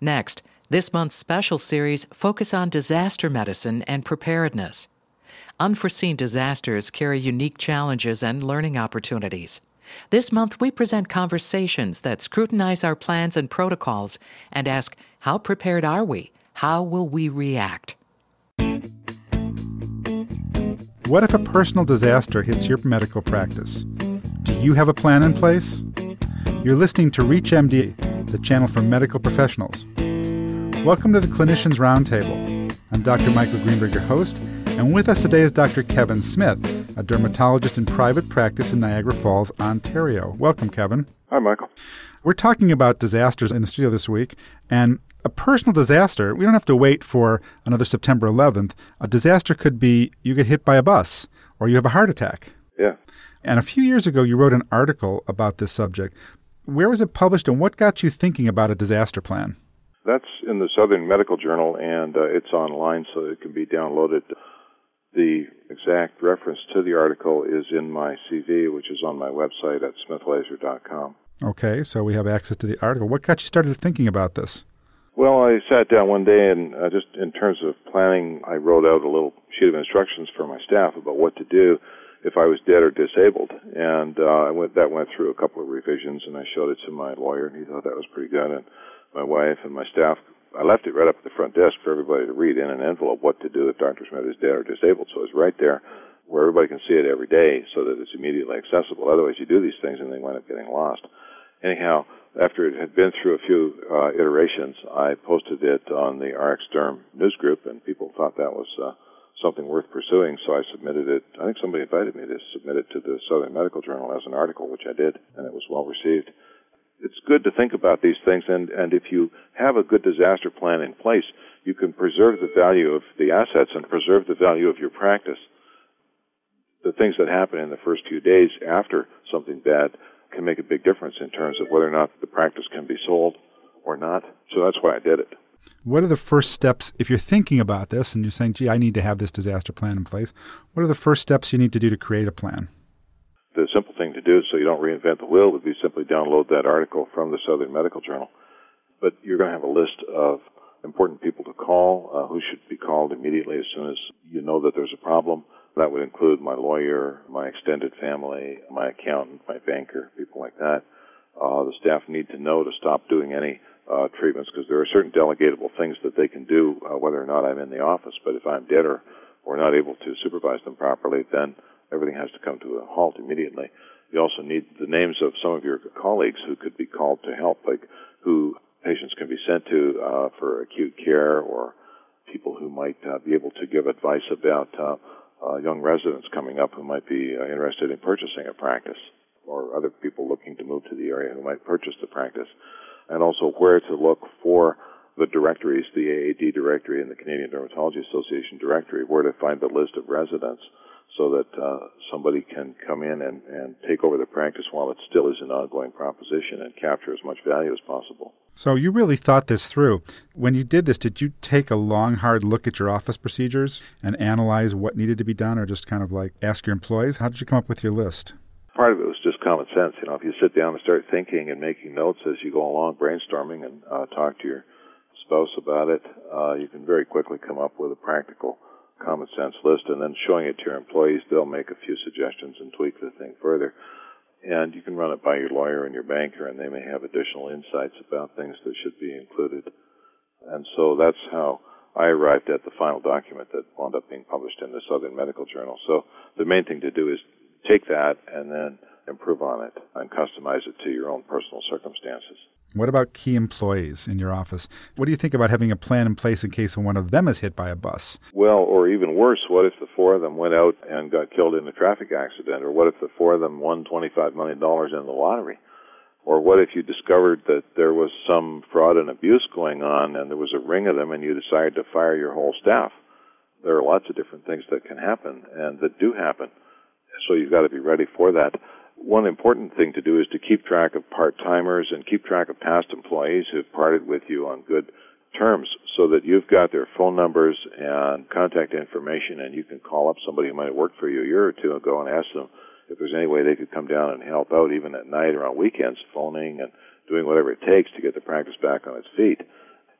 Next, this month's special series focus on disaster medicine and preparedness. Unforeseen disasters carry unique challenges and learning opportunities. This month, we present conversations that scrutinize our plans and protocols and ask how prepared are we? How will we react? What if a personal disaster hits your medical practice? Do you have a plan in place? You're listening to ReachMD, the channel for medical professionals. Welcome to the Clinicians Roundtable. I'm Dr. Michael Greenberg, your host, and with us today is Dr. Kevin Smith, a dermatologist in private practice in Niagara Falls, Ontario. Welcome, Kevin. Hi, Michael. We're talking about disasters in the studio this week, and a personal disaster, we don't have to wait for another September 11th. A disaster could be you get hit by a bus or you have a heart attack. Yeah. And a few years ago, you wrote an article about this subject. Where was it published and what got you thinking about a disaster plan? That's in the Southern Medical Journal, and uh, it's online, so it can be downloaded. The exact reference to the article is in my CV, which is on my website at smithlaser.com. Okay, so we have access to the article. What got you started thinking about this? Well, I sat down one day and uh, just in terms of planning, I wrote out a little sheet of instructions for my staff about what to do if I was dead or disabled, and uh, I went that went through a couple of revisions, and I showed it to my lawyer, and he thought that was pretty good, and my wife and my staff. I left it right up at the front desk for everybody to read in an envelope what to do if Dr. Smith is dead or disabled. So it's right there where everybody can see it every day so that it's immediately accessible. Otherwise, you do these things and they wind up getting lost. Anyhow, after it had been through a few uh, iterations, I posted it on the RX Derm news group, and people thought that was uh, something worth pursuing. So I submitted it. I think somebody invited me to submit it to the Southern Medical Journal as an article, which I did, and it was well received it's good to think about these things, and, and if you have a good disaster plan in place, you can preserve the value of the assets and preserve the value of your practice. The things that happen in the first few days after something bad can make a big difference in terms of whether or not the practice can be sold or not. So that's why I did it. What are the first steps if you're thinking about this and you're saying, gee, I need to have this disaster plan in place? What are the first steps you need to do to create a plan? the simple thing to do so you don't reinvent the wheel would be simply download that article from the Southern Medical Journal. But you're going to have a list of important people to call, uh, who should be called immediately as soon as you know that there's a problem. That would include my lawyer, my extended family, my accountant, my banker, people like that. Uh, the staff need to know to stop doing any uh, treatments because there are certain delegatable things that they can do uh, whether or not I'm in the office. But if I'm dead or, or not able to supervise them properly, then everything has to come to a halt immediately. You also need the names of some of your colleagues who could be called to help, like who patients can be sent to uh, for acute care or people who might uh, be able to give advice about uh, uh, young residents coming up who might be uh, interested in purchasing a practice or other people looking to move to the area who might purchase the practice and also where to look for the directories, the AAD directory and the Canadian Dermatology Association directory, where to find the list of residents so that uh, somebody can come in and, and take over the practice while it still is an ongoing proposition and capture as much value as possible. So you really thought this through. When you did this, did you take a long, hard look at your office procedures and analyze what needed to be done, or just kind of like ask your employees? How did you come up with your list? Part of it common sense. You know, if you sit down and start thinking and making notes as you go along, brainstorming, and uh, talk to your spouse about it, uh, you can very quickly come up with a practical common sense list and then showing it to your employees, they'll make a few suggestions and tweak the thing further. And you can run it by your lawyer and your banker, and they may have additional insights about things that should be included. And so that's how I arrived at the final document that wound up being published in the Southern Medical Journal. So the main thing to do is take that and then improve on it and customize it to your own personal circumstances. What about key employees in your office? What do you think about having a plan in place in case one of them is hit by a bus? Well, or even worse, what if the four of them went out and got killed in a traffic accident? Or what if the four of them won $25 million in the lottery? Or what if you discovered that there was some fraud and abuse going on and there was a ring of them and you decided to fire your whole staff? There are lots of different things that can happen and that do happen. So you've got to be ready for that one important thing to do is to keep track of part timers and keep track of past employees who've parted with you on good terms so that you've got their phone numbers and contact information and you can call up somebody who might have worked for you a year or two ago and ask them if there's any way they could come down and help out even at night or on weekends, phoning and doing whatever it takes to get the practice back on its feet.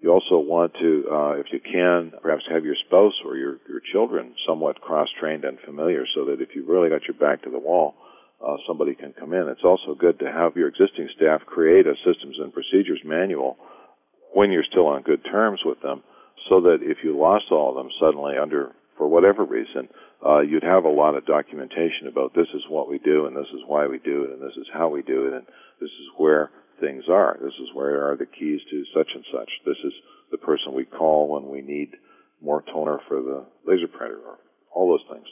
You also want to, uh, if you can, perhaps have your spouse or your, your children somewhat cross-trained and familiar so that if you've really got your back to the wall, uh, somebody can come in. It's also good to have your existing staff create a systems and procedures manual when you're still on good terms with them so that if you lost all of them suddenly under, for whatever reason, uh, you'd have a lot of documentation about this is what we do and this is why we do it and this is how we do it and this is where things are. This is where are the keys to such and such. This is the person we call when we need more toner for the laser printer or all those things.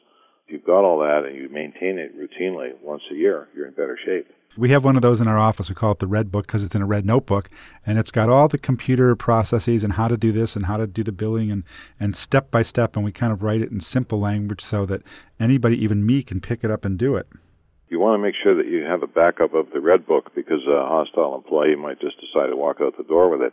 You've got all that and you maintain it routinely once a year, you're in better shape. We have one of those in our office. We call it the Red Book because it's in a red notebook, and it's got all the computer processes and how to do this and how to do the billing and, and step by step. And we kind of write it in simple language so that anybody, even me, can pick it up and do it. You want to make sure that you have a backup of the Red Book because a hostile employee might just decide to walk out the door with it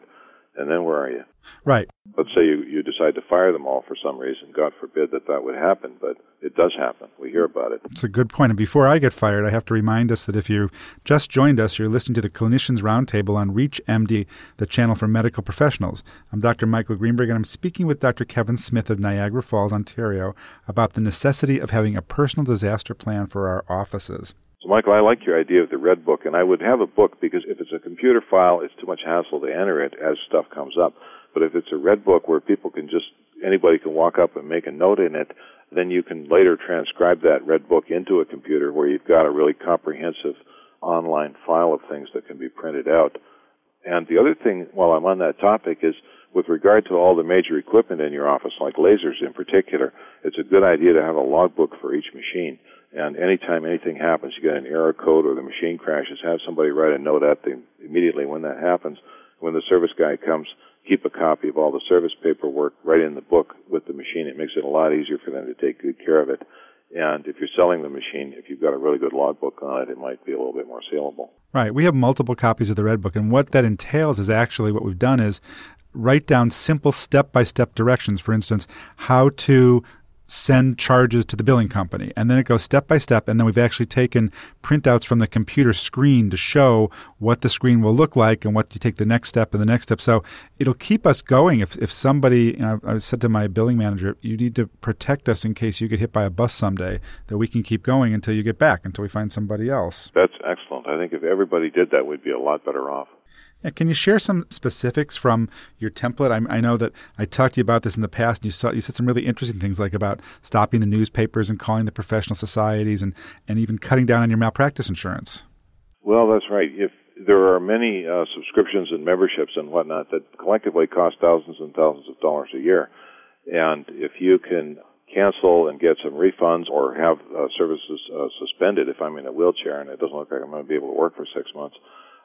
and then where are you? Right. Let's say you, you decide to fire them all for some reason. God forbid that that would happen, but it does happen. We hear about it. It's a good point. And before I get fired, I have to remind us that if you just joined us, you're listening to the Clinicians Roundtable on ReachMD, the channel for medical professionals. I'm Dr. Michael Greenberg, and I'm speaking with Dr. Kevin Smith of Niagara Falls, Ontario, about the necessity of having a personal disaster plan for our offices. So, Michael, I like your idea of the red book, and I would have a book because if it's a computer file, it's too much hassle to enter it as stuff comes up. But if it's a red book where people can just anybody can walk up and make a note in it, then you can later transcribe that red book into a computer where you've got a really comprehensive online file of things that can be printed out. And the other thing, while I'm on that topic, is with regard to all the major equipment in your office, like lasers in particular, it's a good idea to have a logbook for each machine. And anytime anything happens, you get an error code or the machine crashes, have somebody write a note at them immediately when that happens. When the service guy comes, keep a copy of all the service paperwork right in the book with the machine. It makes it a lot easier for them to take good care of it. And if you're selling the machine, if you've got a really good logbook on it, it might be a little bit more saleable. Right. We have multiple copies of the Red Book, and what that entails is actually what we've done is write down simple step by step directions. For instance, how to send charges to the billing company. And then it goes step by step. And then we've actually taken printouts from the computer screen to show what the screen will look like and what you take the next step and the next step. So it'll keep us going. If, if somebody, you know, I said to my billing manager, you need to protect us in case you get hit by a bus someday, that we can keep going until you get back, until we find somebody else. That's excellent. I think if everybody did that, we'd be a lot better off. Yeah, can you share some specifics from your template? I, I, know that I talked to you about this in the past, and you saw you said some really interesting things, like about stopping the newspapers and calling the professional societies, and and even cutting down on your malpractice insurance. Well, that's right. If there are many uh, subscriptions and memberships and whatnot that collectively cost thousands and thousands of dollars a year, and if you can cancel and get some refunds or have uh, services uh, suspended, if I'm in a wheelchair and it doesn't look like I'm going to be able to work for six months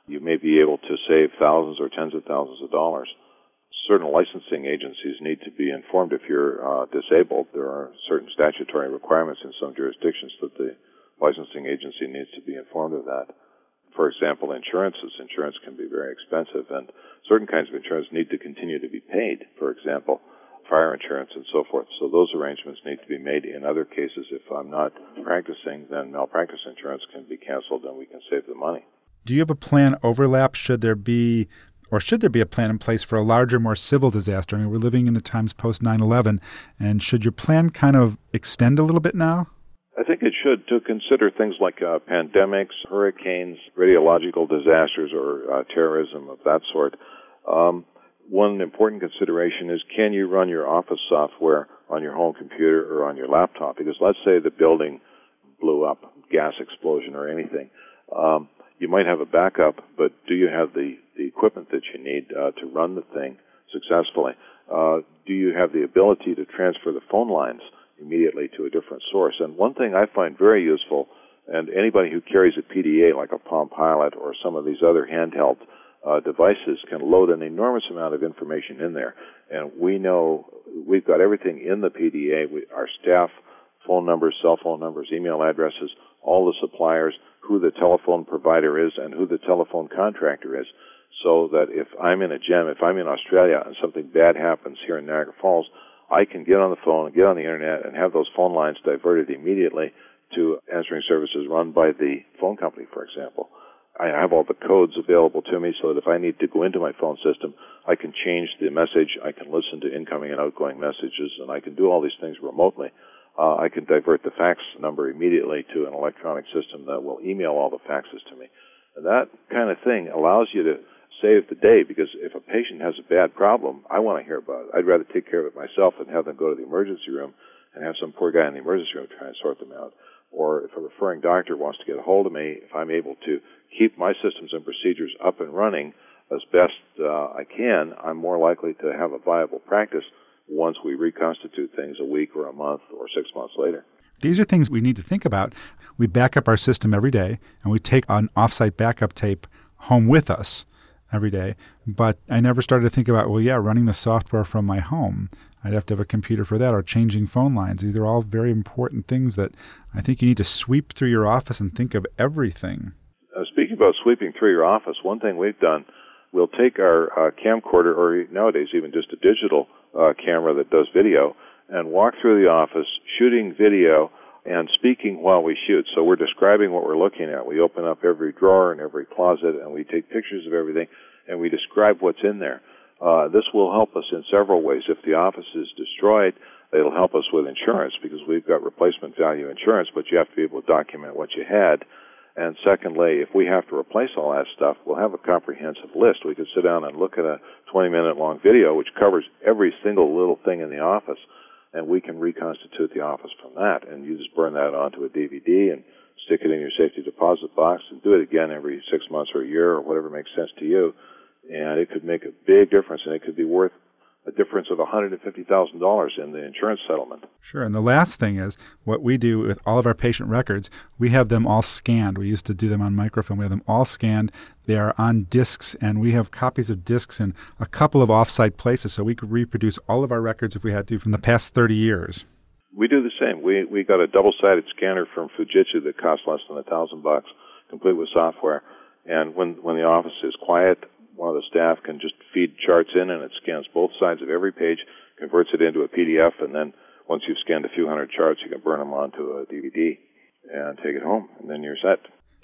you may be able to save thousands or tens of thousands of dollars. Certain licensing agencies need to be informed if you're uh, disabled. There are certain statutory requirements in some jurisdictions that the licensing agency needs to be informed of that. For example, insurances. Insurance can be very expensive, and certain kinds of insurance need to continue to be paid. For example, fire insurance and so forth. So those arrangements need to be made. In other cases, if I'm not practicing, then malpractice insurance can be canceled and we can save the money. Do you have a plan overlap? Should there be or should there be a plan in place for a larger, more civil disaster? I mean, we're living in the times post 9 11, and should your plan kind of extend a little bit now? I think it should to consider things like uh, pandemics, hurricanes, radiological disasters, or uh, terrorism of that sort. Um, one important consideration is can you run your office software on your home computer or on your laptop? Because let's say the building blew up, gas explosion, or anything. Um, you might have a backup, but do you have the, the equipment that you need uh, to run the thing successfully? Uh, do you have the ability to transfer the phone lines immediately to a different source? And one thing I find very useful, and anybody who carries a PDA like a Palm Pilot or some of these other handheld uh, devices can load an enormous amount of information in there. And we know we've got everything in the PDA. We, our staff, phone numbers, cell phone numbers, email addresses, all the suppliers, who the telephone provider is and who the telephone contractor is. So that if I'm in a gem, if I'm in Australia and something bad happens here in Niagara Falls, I can get on the phone and get on the internet and have those phone lines diverted immediately to answering services run by the phone company, for example. I have all the codes available to me so that if I need to go into my phone system, I can change the message, I can listen to incoming and outgoing messages, and I can do all these things remotely. Uh, I can divert the fax number immediately to an electronic system that will email all the faxes to me. And that kind of thing allows you to save the day because if a patient has a bad problem, I want to hear about it. I'd rather take care of it myself than have them go to the emergency room and have some poor guy in the emergency room try and sort them out. Or if a referring doctor wants to get a hold of me, if I'm able to keep my systems and procedures up and running as best uh, I can, I'm more likely to have a viable practice once we reconstitute things a week or a month or six months later. These are things we need to think about. We back up our system every day and we take an offsite backup tape home with us every day. But I never started to think about, well, yeah, running the software from my home. I'd have to have a computer for that or changing phone lines. These are all very important things that I think you need to sweep through your office and think of everything. Uh, speaking about sweeping through your office, one thing we've done, we'll take our uh, camcorder or nowadays even just a digital uh, camera that does video and walk through the office shooting video and speaking while we shoot. So we're describing what we're looking at. We open up every drawer and every closet and we take pictures of everything and we describe what's in there. Uh, this will help us in several ways. If the office is destroyed, it'll help us with insurance because we've got replacement value insurance, but you have to be able to document what you had. And secondly, if we have to replace all that stuff, we'll have a comprehensive list. We could sit down and look at a 20 minute long video which covers every single little thing in the office, and we can reconstitute the office from that. And you just burn that onto a DVD and stick it in your safety deposit box and do it again every six months or a year or whatever makes sense to you and it could make a big difference, and it could be worth a difference of $150,000 in the insurance settlement. Sure. And the last thing is what we do with all of our patient records, we have them all scanned. We used to do them on microfilm. We have them all scanned. They are on discs, and we have copies of discs in a couple of offsite places, so we could reproduce all of our records if we had to from the past 30 years. We do the same. We we got a double-sided scanner from Fujitsu that costs less than a thousand bucks, complete with software. And when when the office is quiet, one of the staff can just feed charts in and it scans both sides of every page, converts it into a PDF, and then once you've scanned a few hundred charts, you can burn them onto a DVD and take it home, and then you're set.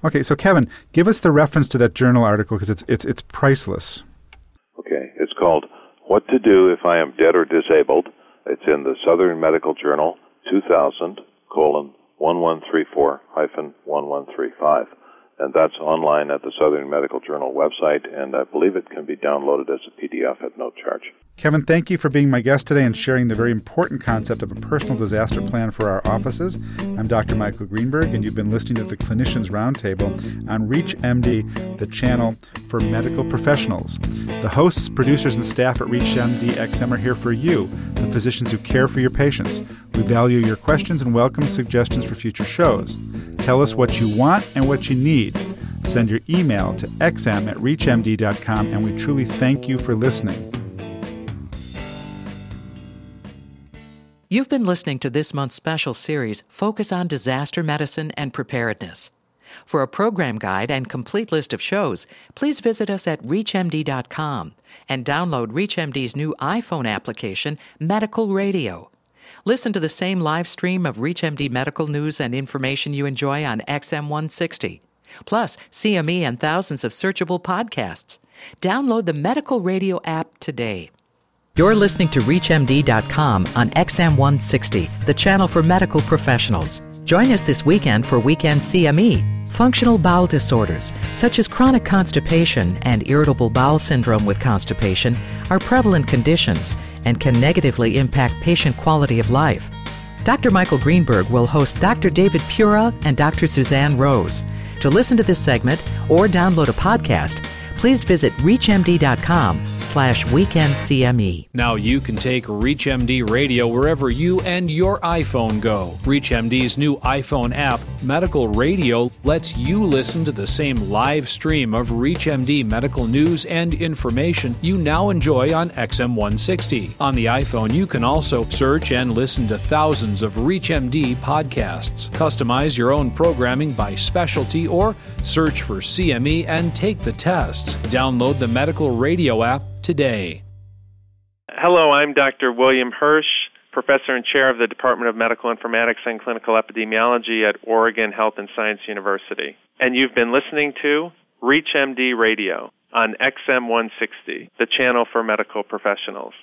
Okay, so Kevin, give us the reference to that journal article because it's it's it's priceless. Okay, it's called "What to Do If I Am Dead or Disabled." It's in the Southern Medical Journal, 2000 colon 1134 hyphen 1135 and that's online at the Southern Medical Journal website, and I believe it can be downloaded as a PDF at no charge. Kevin, thank you for being my guest today and sharing the very important concept of a personal disaster plan for our offices. I'm Dr. Michael Greenberg, and you've been listening to the Clinicians Roundtable on ReachMD, the channel for medical professionals. The hosts, producers, and staff at ReachMD XM are here for you, the physicians who care for your patients. We value your questions and welcome suggestions for future shows. Tell us what you want and what you need. Send your email to xm at reachmd.com, and we truly thank you for listening. You've been listening to this month's special series, Focus on Disaster Medicine and Preparedness. For a program guide and complete list of shows, please visit us at ReachMD.com and download ReachMD's new iPhone application, Medical Radio. Listen to the same live stream of ReachMD medical news and information you enjoy on XM160. Plus, CME and thousands of searchable podcasts. Download the Medical Radio app today. You're listening to ReachMD.com on XM160, the channel for medical professionals. Join us this weekend for Weekend CME Functional bowel disorders, such as chronic constipation and irritable bowel syndrome with constipation, are prevalent conditions and can negatively impact patient quality of life. Dr. Michael Greenberg will host Dr. David Peura and Dr. Suzanne Rose. To listen to this segment or download a podcast, please visit reachmd.com slash weekendcme. Now you can take ReachMD Radio wherever you and your iPhone go. ReachMD's new iPhone app, Medical Radio, lets you listen to the same live stream of ReachMD medical news and information you now enjoy on XM160. On the iPhone, you can also search and listen to thousands of ReachMD podcasts. Customize your own programming by specialty or search for CME and take the tests. Download the Medical Radio app today. Hello, I'm Dr. William Hersh, professor and chair of the Department of Medical Informatics and Clinical Epidemiology at Oregon Health and Science University. And you've been listening to ReachMD Radio on XM160, the channel for medical professionals.